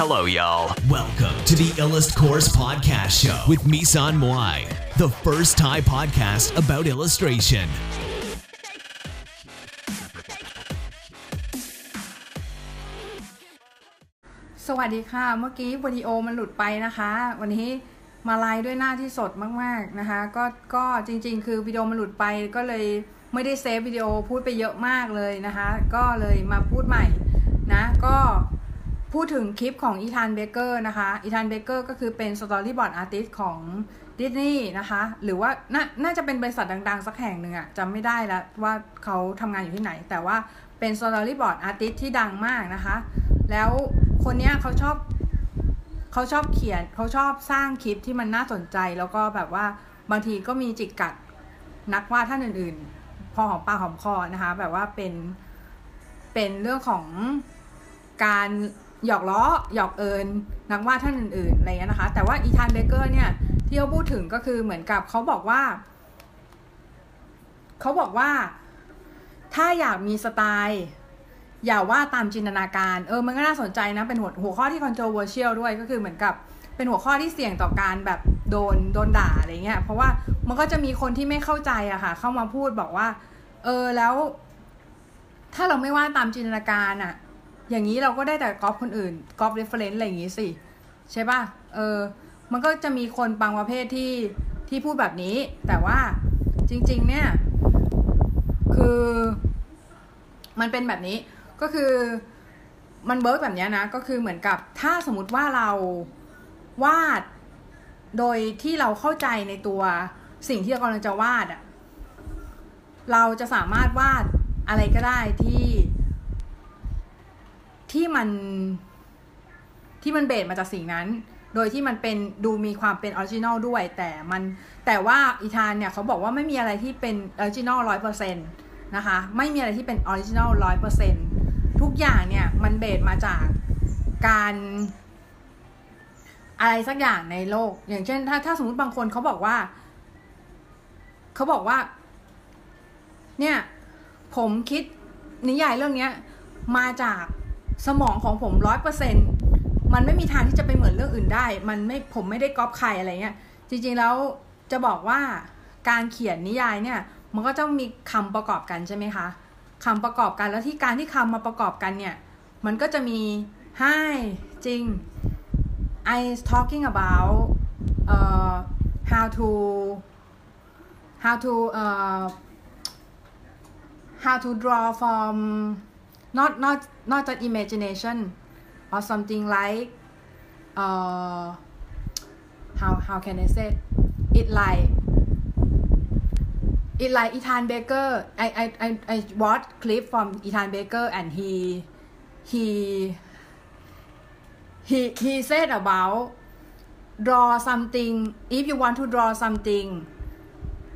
Hello, y'all. Welcome to the Illust Course Podcast Show with Misan Moai, the first Thai podcast about illustration. สวัสดีค่ะ เมื่อกี้วิดีโอมันหลุดไปนะคะ วันนี้มาไลฟ์ด้วยหน้าที่สดมากๆนะคะ ก็ก็จริง ๆ คือวิดีโอมันหลุดไปก็เลยไม่ได้เซฟวิดีโอพูดไปเยอะมากเลยนะคะ ก็เลยมาพูดใหม่นะก็ พูดถึงคลิปของ Ethan Becker นะคะ Ethan Becker ก็คือเป็น storyboard artist ของดิสนีย์นะคะ หรือว่าน่าน่าจะเป็นบริษัทดัง ๆ สักแห่งหนึ่งอะจำไม่ได้แล้วว่าเขาทำงานอยู่ที่ไหน แต่ว่าเป็น storyboard artist ที่ดังมากนะคะ แล้วคนเนี้ยเขาชอบเขาชอบเขียนเขาชอบสร้างคลิปที่มันน่าสนใจ แล้วก็แบบว่าบางทีก็มีจิกกัดนักวาดท่านอื่น ๆ พอหอมปากหอมคอนะคะ แบบว่าเป็นเป็นเรื่องของการ หยอกล้อหยอกเอิญนักวาดท่านอื่นๆอะไรเงี้ยนะคะ แต่ว่าอีธานเบเกอร์เนี่ยที่เขาพูดถึงก็คือเหมือนกับเขาบอกว่าเขาบอกว่าถ้าอยากมีสไตล์อย่าว่าตามจินตนาการ เออ มันก็น่าสนใจนะ เป็นหัวหัวข้อที่ controversial ด้วย ก็คือเหมือนกับ เป็นหัวข้อที่เสี่ยงต่อการแบบโดน โดนด่าอะไรเงี้ย เพราะว่ามันก็จะมีคนที่ไม่เข้าใจอะค่ะ เข้ามาพูดบอกว่า เออ แล้ว ถ้าเราไม่วาดตามจินตนาการอะ อย่างนี้เราก็ได้แต่ก๊อปคนอื่นก๊อป reference อะไรอย่างงี้สิใช่ป่ะเออมันก็จะมีคนบางประเภทที่ที่พูดแบบนี้ แต่ว่าจริง ๆ เนี่ย คือมันเป็นแบบนี้ก็คือมัน work แบบนี้นะ ก็คือเหมือนกับถ้าสมมติว่าเราวาดโดยที่เราเข้าใจในตัวสิ่งที่เรากำลังจะวาดอะเราจะสามารถวาดอะไรก็ได้ที่ ที่มันที่มัน base มาจากสิ่งนั้น โดยที่มันเป็นดูมีความเป็น original ด้วย แต่มันแต่ว่า Ethan เนี่ยเขาบอกว่าไม่มีอะไรที่เป็น original ร้อยเปอร์เซ็นต์นะคะ ไม่มีอะไรที่เป็น original ร้อยเปอร์เซ็นต์ทุกอย่างเนี่ยมัน base มาจากการอะไรสักอย่างในโลก อย่างเช่น ถ้าถ้าสมมติบางคนเขาบอกว่า เขาบอกว่า เนี่ย ผมคิดนิยายเรื่องเนี้ย มาจาก สมองของผมร้อยเปอร์เซ็นมันไม่มีทางที่จะไปเหมือนเรื่องอื่นได้ มันไม่ผมไม่ได้ก๊อปใครอะไรเงี้ย จริงๆแล้วจะบอกว่าการเขียนนิยายเนี่ย มันก็ต้องมีคำประกอบกันใช่ไหมคะคำประกอบกันแล้วที่การที่คำมาประกอบกันเนี่ย มันก็จะมี hi จริง I talking about uh, how to how to uh, how to draw from not not not just imagination or something like uh, how how can I say? It like it like Ethan Baker. I I I I watched clip from Ethan Baker and he he he he said about draw something if you want to draw something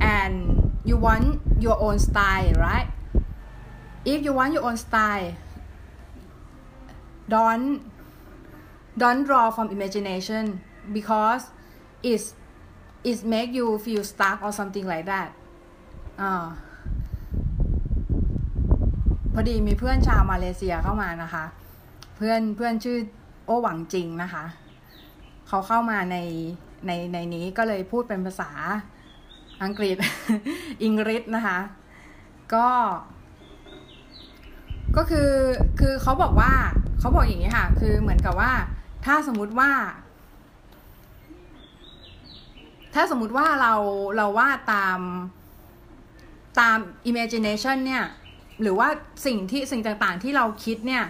and you want your own style right if you want your own style don't don't draw from imagination because it's it make you feel stuck or something like that อ่าพอดีมีเพื่อนชาวมาเลเซียเข้ามานะคะ เพื่อนเพื่อนชื่อโอหวังจริงนะคะ เขาเข้ามาในในในนี้ก็เลยพูดเป็นภาษาอังกฤษอังกฤษนะคะ ก็ ก็คือคือเขาบอกว่าเขาบอกอย่างนี้ค่ะ คือเหมือนกับว่า ถ้าสมมุติว่า ถ้าสมมุติว่าเราเราวาดตามตาม imagination เนี่ย หรือว่าสิ่งที่สิ่งต่างๆที่เราคิดเนี่ย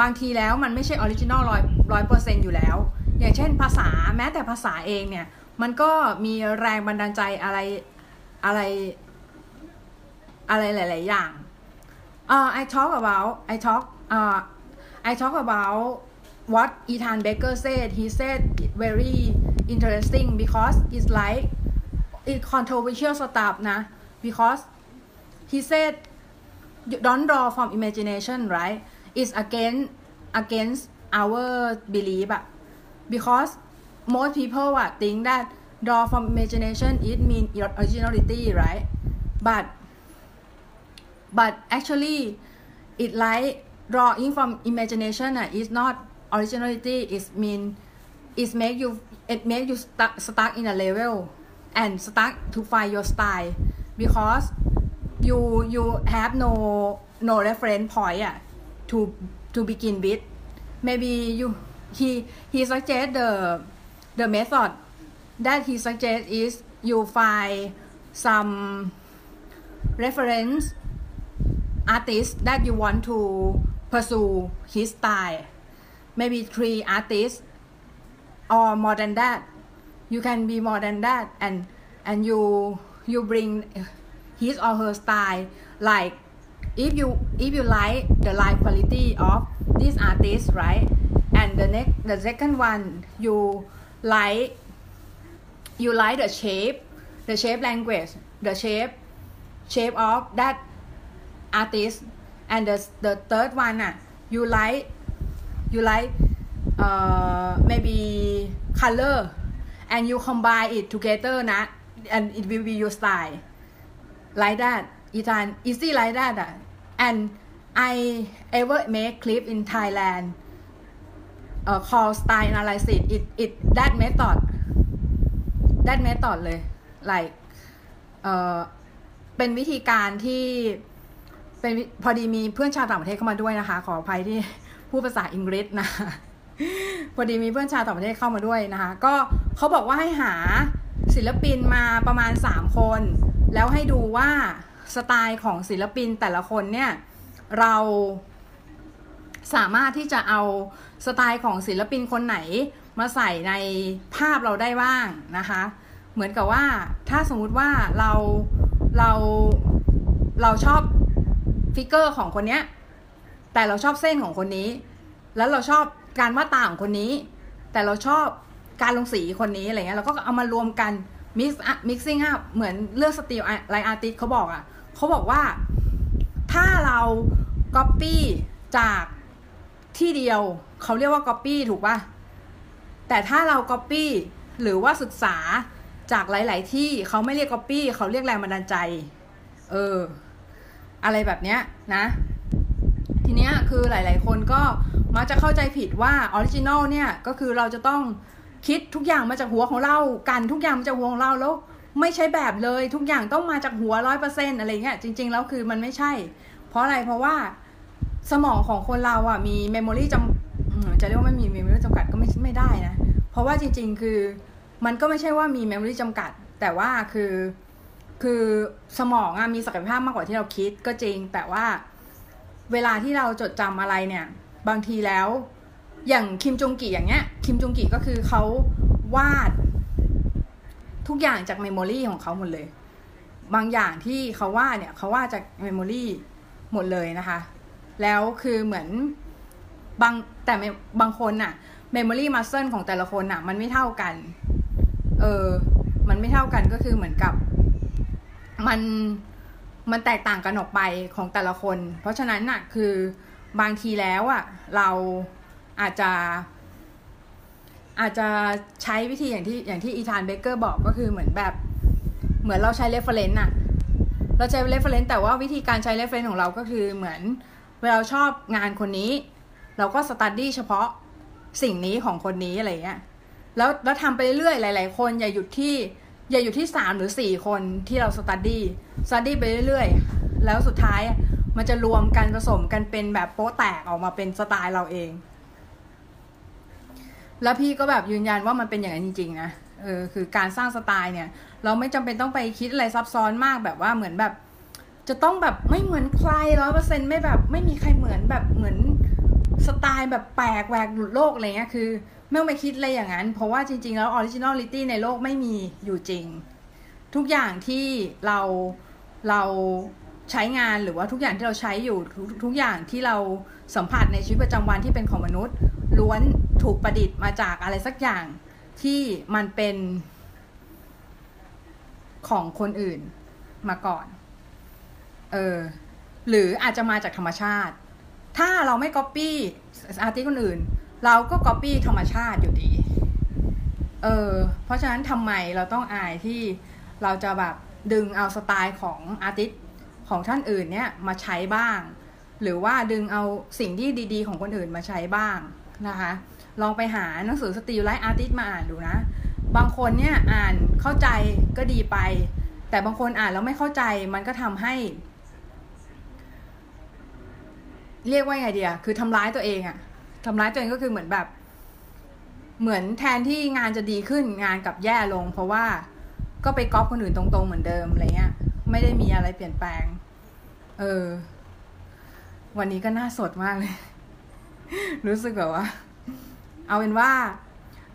บางทีแล้วมันไม่ใช่ original ร้อยร้อยเปอร์เซ็นต์อยู่แล้ว อย่างเช่นภาษาแม้แต่ภาษาเองเนี่ย มันก็มีแรงบันดาลใจอะไรอะไรอะไรหลาย ๆ อย่าง Uh, I talk about I talk uh, I talk about what Ethan Baker said. He said very interesting because it's like it controversial stuff nah, because he said you don't draw from imagination right? It's against against our belief uh, because most people uh, think that draw from imagination it means originality right? But but actually it like drawing from imagination uh, is not originality is mean is make you it make you stuck stuck in a level and stuck to find your style. Because you you have no no reference point ah to to begin with. Maybe you he he suggest the the method. That he suggest is you find some reference artist that you want to pursue his style. Maybe three artists or more than that. You can be more than that and and you you bring his or her style. Like if you if you like the live quality of this artist right? And the next the second one you like you like the shape the shape language the shape shape of that artist and the the third one ah you like you like uh maybe color and you combine it together นะ and it will be your style like that อีธาน easy like that อะ and I ever make clip in Thailand uh, call style analysis it it that method that method เลย like เอ่อเป็นวิธีการที่ เป็นพอดีมีเพื่อนชาวต่างประเทศเข้ามาด้วยนะคะ ขออภัยที่พูดภาษาอังกฤษนะพอดีมีเพื่อนชาวต่างประเทศเข้ามาด้วยนะคะ ก็เขาบอกว่าให้หาศิลปินมาประมาณ 3 คน แล้วให้ดูว่าสไตล์ของศิลปินแต่ละคนเนี่ยเราสามารถที่จะเอาสไตล์ของศิลปินคนไหนมาใส่ในภาพเราได้บ้างนะคะ เหมือนกับว่าถ้าสมมุติว่าเราเราเราชอบ figure ของคนเนี้ย แต่เราชอบเส้นของคนนี้ แล้วเราชอบการวาดตาของคนนี้ แต่เราชอบการลงสีคนนี้อะไรเงี้ยเราก็เอามารวมกัน mix mixing up เหมือนเลือก steal Like Artist เขาบอกอะเขาบอกว่าถ้าเรา copy จากที่เดียวเขาเรียกว่า copy ถูกป่ะแต่ถ้าเรา copy หรือว่าศึกษาจากหลาย ๆ ที่เขาไม่เรียก copy เขาเรียกแรงบันดาลใจ เออ อะไรแบบเนี้ยนะทีเนี้ยคือหลาย ๆ คนก็มักจะเข้าใจผิดว่า original เนี่ยก็คือเราจะต้องคิดทุกอย่างมาจากหัวของเรากันทุกอย่างมาจากหัวของเราแล้วไม่ใช่แบบเลยทุกอย่างต้องมาจากหัวร้อยเปอร์เซ็นอะไรเงี้ยจริง ๆ แล้วคือมันไม่ใช่ เพราะอะไรเพราะว่าสมองของคนเราอะมี memory จำจะเรียกว่าไม่มี memory จำกัดก็ไม่ไม่ได้นะ เพราะว่าจริง ๆ คือมันก็ไม่ใช่ว่ามี memory จำกัด แต่ว่าคือ คือสมองอะมีศักยภาพมากกว่าที่เราคิดก็จริง แต่ว่าเวลาที่เราจดจำอะไรเนี่ย บางทีแล้ว อย่างคิมจงกีอย่างเงี้ย คิมจงกีก็คือเขาวาด ทุกอย่างจาก memory ของเขาหมดเลย บางอย่างที่เขาวาดเนี่ยเขาวาดจาก memory หมดเลยนะคะ แล้วคือเหมือนบางแต่บางคนน่ะ memory muscle ของแต่ละคนน่ะมันไม่เท่ากัน เออ มันไม่เท่ากันก็คือเหมือนกับ มันมันแตกต่างกันออกไปของแต่ละคน เพราะฉะนั้นน่ะคือบางทีแล้วอะเราอาจจะ อาจจะใช้วิธีอย่างที่อย่างที่อีธานเบเกอร์บอกก็คือเหมือนแบบ เหมือนเราใช้ reference อะเราใช้ reference แต่ว่าวิธีการใช้ reference ของเราก็คือเหมือนเวลาชอบงานคนนี้ เราก็ study เฉพาะสิ่งนี้ของคนนี้อะไรเงี้ยแล้วแล้วทำไปเรื่อยๆหลาย ๆ คนอย่าหยุดที่ อย่าอยู่ที่สามหรือสี่คนที่เรา study study ไปเรื่อยๆ แล้วสุดท้ายมันจะรวมกันผสมกันเป็นแบบโป๊ะแตกออกมาเป็นสไตล์เราเอง แล้วพี่ก็แบบยืนยันว่ามันเป็นอย่างนั้นจริงๆนะเออคือการสร้างสไตล์เนี่ย เราไม่จำเป็นต้องไปคิดอะไรซับซ้อนมากแบบว่าเหมือนแบบ จะต้องแบบไม่เหมือนใครร้อยเปอร์เซ็นต์ไม่แบบ ไม่มีใครเหมือนแบบเหมือน สไตล์แบบแปลกแหวกหลุดโลกอะไรเงี้ยคือไม่ต้องไปคิดอะไรอย่างนั้น เพราะว่าจริง ๆ แล้ว originality ในโลกไม่มีอยู่จริง ทุกอย่างที่เราเราใช้งานหรือว่าทุกอย่างที่เราใช้อยู่ทุกทุกอย่างที่เราสัมผัสในชีวิตประจำวันที่เป็นของมนุษย์ ล้วนถูกประดิษฐ์มาจากอะไรสักอย่างที่มันเป็นของคนอื่นมาก่อน เออ หรืออาจจะมาจากธรรมชาติ ถ้าเราไม่ก๊อปปี้ artist คนอื่น เราก็ก๊อปปี้ธรรมชาติอยู่ดี เออ เพราะฉะนั้นทำไมเราต้องอายที่เราจะแบบดึงเอาสไตล์ของ artist ของท่านอื่นเนี่ยมาใช้บ้าง หรือว่าดึงเอาสิ่งที่ดีๆ ของคนอื่นมาใช้บ้างนะคะ ลองไปหาหนังสือ Steal Like Artist มาอ่านดูนะ บางคนเนี่ยอ่านเข้าใจก็ดีไป แต่บางคนอ่านแล้วไม่เข้าใจมันก็ทำให้ เรียกว่าไงเดียคือทำร้ายตัวเองอะทำร้ายตัวเองก็คือเหมือนแบบ เหมือนแทนที่งานจะดีขึ้นงานกับแย่ลง เพราะว่าก็ไปก๊อปคนอื่นตรงๆเหมือนเดิมอะไรเงี้ย ไม่ได้มีอะไรเปลี่ยนแปลง เออ วันนี้ก็น่าสดมากเลย รู้สึกแบบว่า เอาเป็นว่า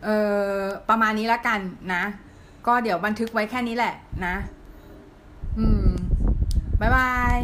เออประมาณนี้ล้วกันนะ ก็เดี๋ยวบันทึกไว้แค่นี้แหละนะ อืม บ๊ายบาย